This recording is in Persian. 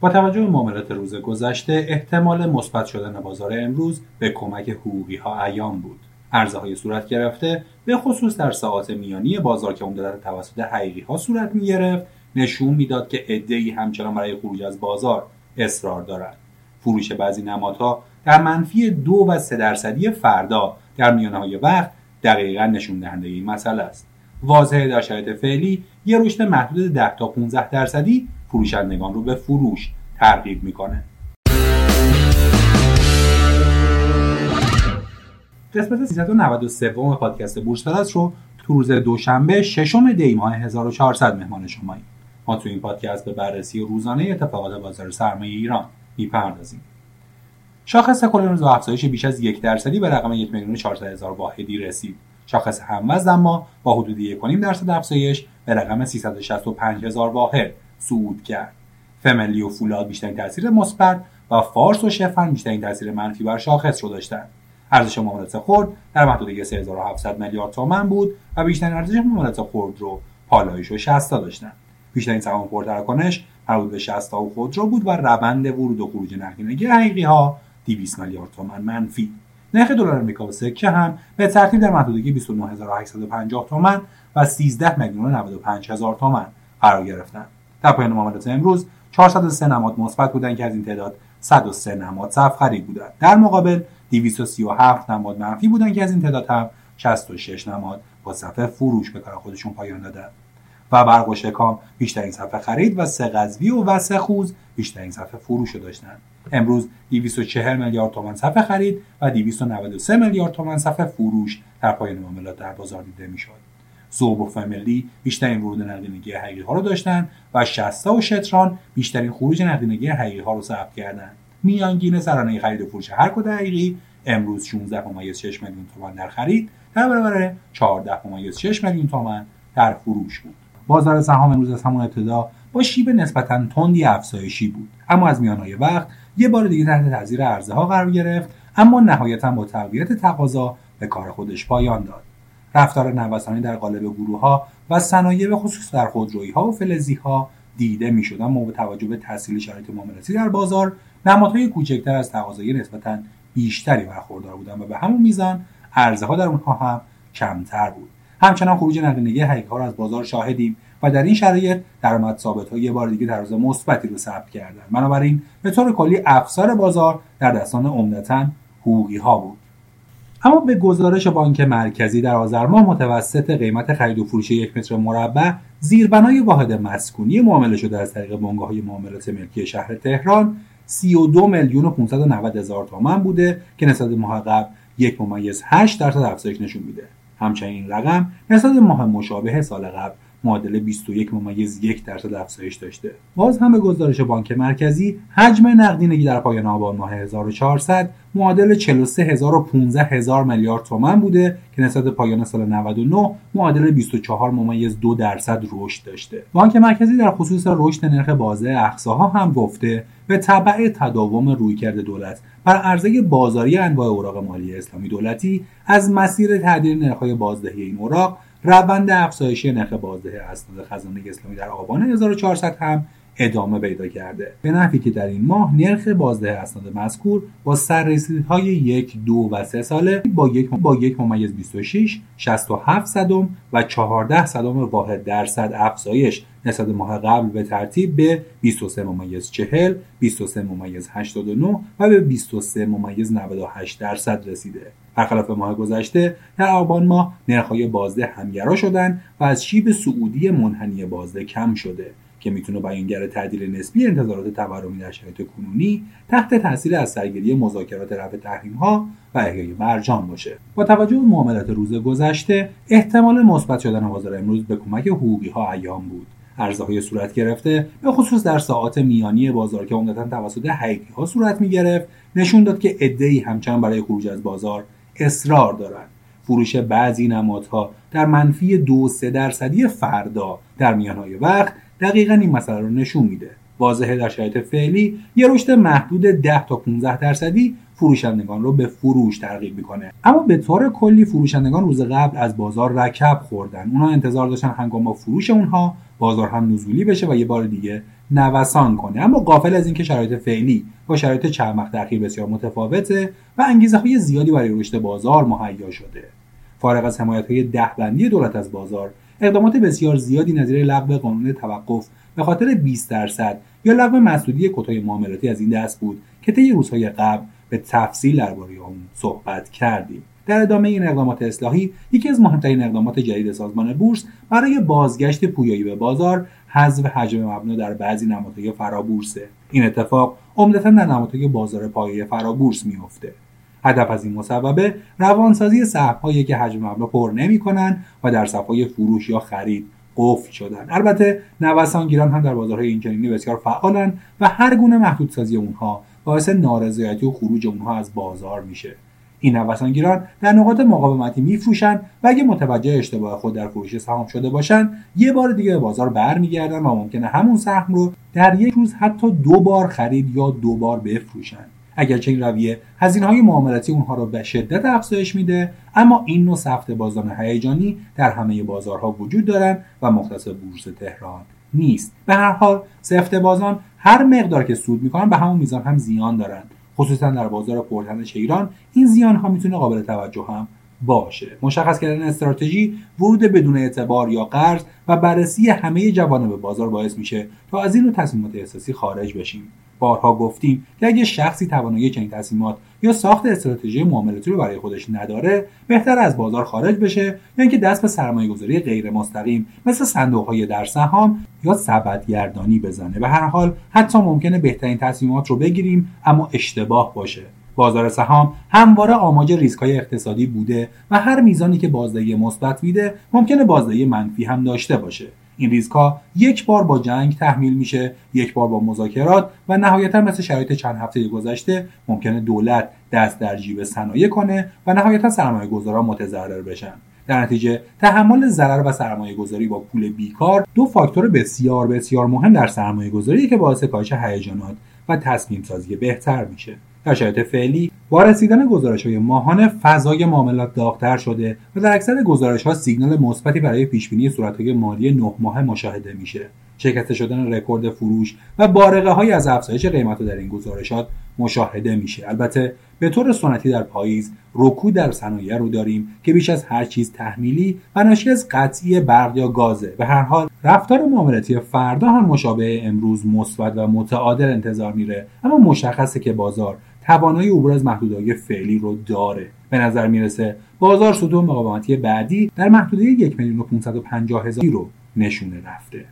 با توجه به معاملات روز گذشته احتمال مثبت شدن بازار امروز به کمک حقوقی ها ایام بود. عرضه صورت گرفته به خصوص در ساعات میانی بازار که عمدتا توسط حقیقی ها صورت می گرفت نشون می‌داد که عدهای همچنان برای خروج از بازار اصرار دارند فروش بعضی نمادها در منفی دو و سه درصدی فردا در میانه های وقت دقیقا نشون دهنده این مسئله است. واضحه در شرایط فعلی یه رشد محدود 10 تا 15 درصدی فروشندگان رو به فروش ترغیب می‌کنه. قسمت 393 پادکست بورس رو تو روز دوشنبه ششم دی ماه 1400 مهمان شماییم ما تو این پادکست به بررسی روزانه اتفاقات بازار سرمایه ایران می‌پردازیم. شاخص کل روز افزایش بیش از یک درصدی به رقم یک میلیون هزار واحدی رسید. شاخص هموزن اما با حدود یک درصد افزایش به رقم 365 هزار واحد صعود کرد. فملی و فولاد بیشترین تاثیر مثبت و فارس و شفن بیشترین تاثیر منفی بر شاخص رو داشتند ارزش معاملات خرد در محدوده 3700 میلیارد تومان بود و بیشترین ارزش معاملات خرد رو پالایش و 60 داشتند بیشترین سهام پرتراکنش مربوط به 60 و خودرو بود و روند ورود و خروج نقدینگی حقیقی ها 200 میلیارد تومان منفی. نرخ دلار آمریکا و سکه هم به ترتیب در محدوده 29850 تومان و 13 میلیون 95 هزار تومان قرار گرفتند در پایان معاملات امروز 403 نماد مثبت بودند که از این تعداد 103 نماد صف خرید بودند. در مقابل 237 نماد منفی بودند که از این تعداد هم 66 نماد با صفحه فروش به کار خودشون پایان دادند و برق و شکام بیشترین صفحه خرید و سه قزوی و وسه خوز بیشترین صفحه فروش رو داشتند امروز 240 میلیارد تومان صفحه خرید و 293 میلیارد تومان صفحه فروش در پایان معاملات در بازار دیده می‌شد. زوب و فملی بیشترین ورود نقدینگی حقیقی ها رو داشتند و شستا و شتران بیشترین خروج نقدینگی حقیقی ها رو ثبت کردند میانگین سرانه خرید و فروش هر کد حقیقی امروز 16 ممیز 6 میلیون تومان در خرید. در برابر 14 ممیز 6 میلیون تومان در فروش بود. بازار سهام امروز از همون ابتدا با شیب نسبتا تندی افزایشی بود. اما از میانهای وقت یه بار دیگه تحت تاثیر عرضه ها قرار گرفت اما نهایتا با تقویت تقاضا به کار خودش پایان داد. رفتار نوسانی در قالب گروه ها و صنایع به خصوص در خودرویی ها و فلزی ها دیده می اما با توجه به تحصیل شرایط معاملاتی در بازار نمادهای کوچکتر از تقاضای نسبتا بیشتری برخوردار بودند و به همون میزان عرضه ها در اونها هم کمتر بود. همچنان خروج نقدینگی حقیقی ها را از بازار شاهدیم و در این شرایط درآمد ثابت ها یه بار دیگه در مثبتی رو ثبت کردن بنابراین به طور کلی افسار بازار در دستان عمدتا حقوقی ها بود. اما به گزارش بانک مرکزی در آذر ماه متوسط قیمت خرید و فروش یک متر مربع زیربنای واحد مسکونی معامله شده از طریق بنگاه های معاملات ملکی شهر تهران 32 میلیون و 590 هزار تومان بوده که نسبت ماه قبل یک ممیز 8 درصد افزایش نشون میده. همچنین این رقم نسبت ماه مشابه سال قبل معادل 21 ممیز یک درصد افزایش داشته. باز هم به گزارش بانک مرکزی حجم نقدینگی در پایان آبان ماه 1400 معادل 43015 هزار میلیارد تومان بوده که نسبت پایان سال 99 معادل 24 ممیز دو درصد رشد داشته. بانک مرکزی در خصوص رشد نرخ بازه اقصاها هم گفته به تبع تداوم رویکرد دولت بر عرضه بازاری انواع اوراق مالی اسلامی دولتی از مسیر تعدیل نرخ‌های بازدهی این اوراق روند افزایشی نرخ بازده اسناد خزانه اسلامی در آبان 1400 هم ادامه پیدا کرده. به نحوی که در این ماه نرخ بازده اسناد مذکور با سررسیدهای یک دو و سه ساله با یک با یک ممیز 26 67 صدم و 14 صدم واحد درصد افزایش. نسبت ماه قبل به ترتیب به 23 ممیز 40 23 ممیز 89 و به 23 ممیز 98 درصد رسیده. برخلاف ماه گذشته در آبان ماه نرخ‌های بازده همگرا شدند و از شیب سعودی منحنی بازده کم شده. که می‌تونه بیانگر تعدیل نسبی انتظارات تورمی در شرایط کنونی تحت تاثیر از سرگیری مذاکرات رفع تحریم ها و احیای مرجان باشه. با توجه به معاملات روز گذشته احتمال مثبت شدن بازار امروز به کمک حقوقی ها ایام بود. عرضه های صورت گرفته به خصوص در ساعات میانی بازار که عمدتا توسط حقیقی ها صورت می گرفت نشون داد که عدهای همچنان برای خروج از بازار اصرار دارند فروش بعضی نمادها در منفی دو سه درصدی فردا در میانهای وقت دقیقا این مسئله رو نشون میده. واضحه در شرایط فعلی یه رشد محدود 10 تا 15 درصدی فروشندگان رو به فروش ترغیب می‌کنه. اما به طور کلی فروشندگان روز قبل از بازار رکب خوردن. اونها انتظار داشتن هنگام فروش اونها بازار هم نزولی بشه و یه بار دیگه نوسان کنه. اما قافل از اینکه شرایط فعلی با شرایط چند وقت بسیار متفاوته و انگیزه های زیادی برای رشد بازار مهیا شده. فارغ از حمایت های دهبندی دولت از بازار اقدامات بسیار زیادی نظیر لغو قانون توقف به خاطر 20 درصد یا لغو مسدودی کوتاه معاملاتی از این دست بود که طی روزهای قبل به تفصیل درباره اون صحبت کردیم. در ادامه این اقدامات اصلاحی یکی از مهمترین اقدامات جدید سازمان بورس برای بازگشت پویایی به بازار حذف حجم مبنا در بعضی نمادهای فرابورسه. این اتفاق عمدتا در نمادهای بازار پایه فرابورس میافته. هدف از این مصوبه روانسازی سهمهایی که حجم مبنا پر نمی‌کنن و در صفهای فروش یا خرید قفل شدن. البته نوسانگیران هم در بازارهای اینچنینی بسیار فعالن و هر گونه محدودسازی اونها باعث نارضایتی و خروج اونها از بازار میشه. این نوسانگیران در نقاط مقاومتی میفروشند و اگه متوجه اشتباه خود در فروش سهام شده باشند یه بار دیگه به بازار برمیگردن و ممکنه همون سهم رو در یک روز حتی دو بار خرید یا دو بار بفروشند اگرچه این رویه هزینه های معاملاتی اونها رو به شدت افزایش میده اما این نوع سفت بازان هیجانی در همه بازارها وجود دارند و مختص بورس تهران نیست. به هر حال سفت بازان هر مقدار که سود می‌کنن به همون میزان هم زیان دارند خصوصا در بازار پرتنش ایران این زیان ها می‌تونه قابل توجه هم باشه. مشخص کردن استراتژی ورود بدون اعتبار یا قرض و بررسی همه جوانب بازار باعث میشه تا از این نوع تصمیمات احساسی خارج بشیم. بارها گفتیم که اگه شخصی توانایی چنین تصمیمات یا ساخت استراتژی معاملاتی رو برای خودش نداره بهتر از بازار خارج بشه یا اینکه دست به سرمایه گذاری غیر مستقیم مثل صندوق های در سهام یا سبدگردانی بزنه. به هر حال حتی ممکنه بهترین تصمیمات رو بگیریم اما اشتباه باشه. بازار سهام همواره آماج ریسک های اقتصادی بوده و هر میزانی که بازدهی مثبت میده ممکنه بازدهی منفی هم داشته باشه. این ریسک ها یک بار با جنگ تحمیل میشه یک بار با مذاکرات و نهایتا مثل شرایط چند هفته گذشته ممکنه دولت دست در جیب صنایع کنه و نهایتا سرمایه گذاران متضرر بشن. در نتیجه تحمل ضرر و سرمایه گذاری با پول بیکار دو فاکتور بسیار بسیار مهم در سرمایه گذاری که باعث کاهش هیجانات و تصمیم سازی بهتر میشه. در شرایط فعلی با رسیدن گزارش های ماهانه فضای معاملات داغتر شده و در اکثر گزارش ها سیگنال مثبتی برای پیشبینی صورت های مالی نه ماه مشاهده میشه. شکسته شدن رکورد فروش و بارقه های از افزایش قیمت در این گزارشات مشاهده میشه. البته به طور سنتی در پاییز رکود در صنایع رو داریم که بیش از هر چیز تحمیلی و ناشی از قطعی برق یا گازه. به هر حال رفتار معاملاتی فردا هم مشابه امروز مثبت و متعادل انتظار میره اما مشخصه که بازار توانایی عبور از محدودهای فعلی رو داره. به نظر می‌رسه بازار سطوح مقاومتی بعدی در محدوده یک میلیون و هزار رو نشونه رفته.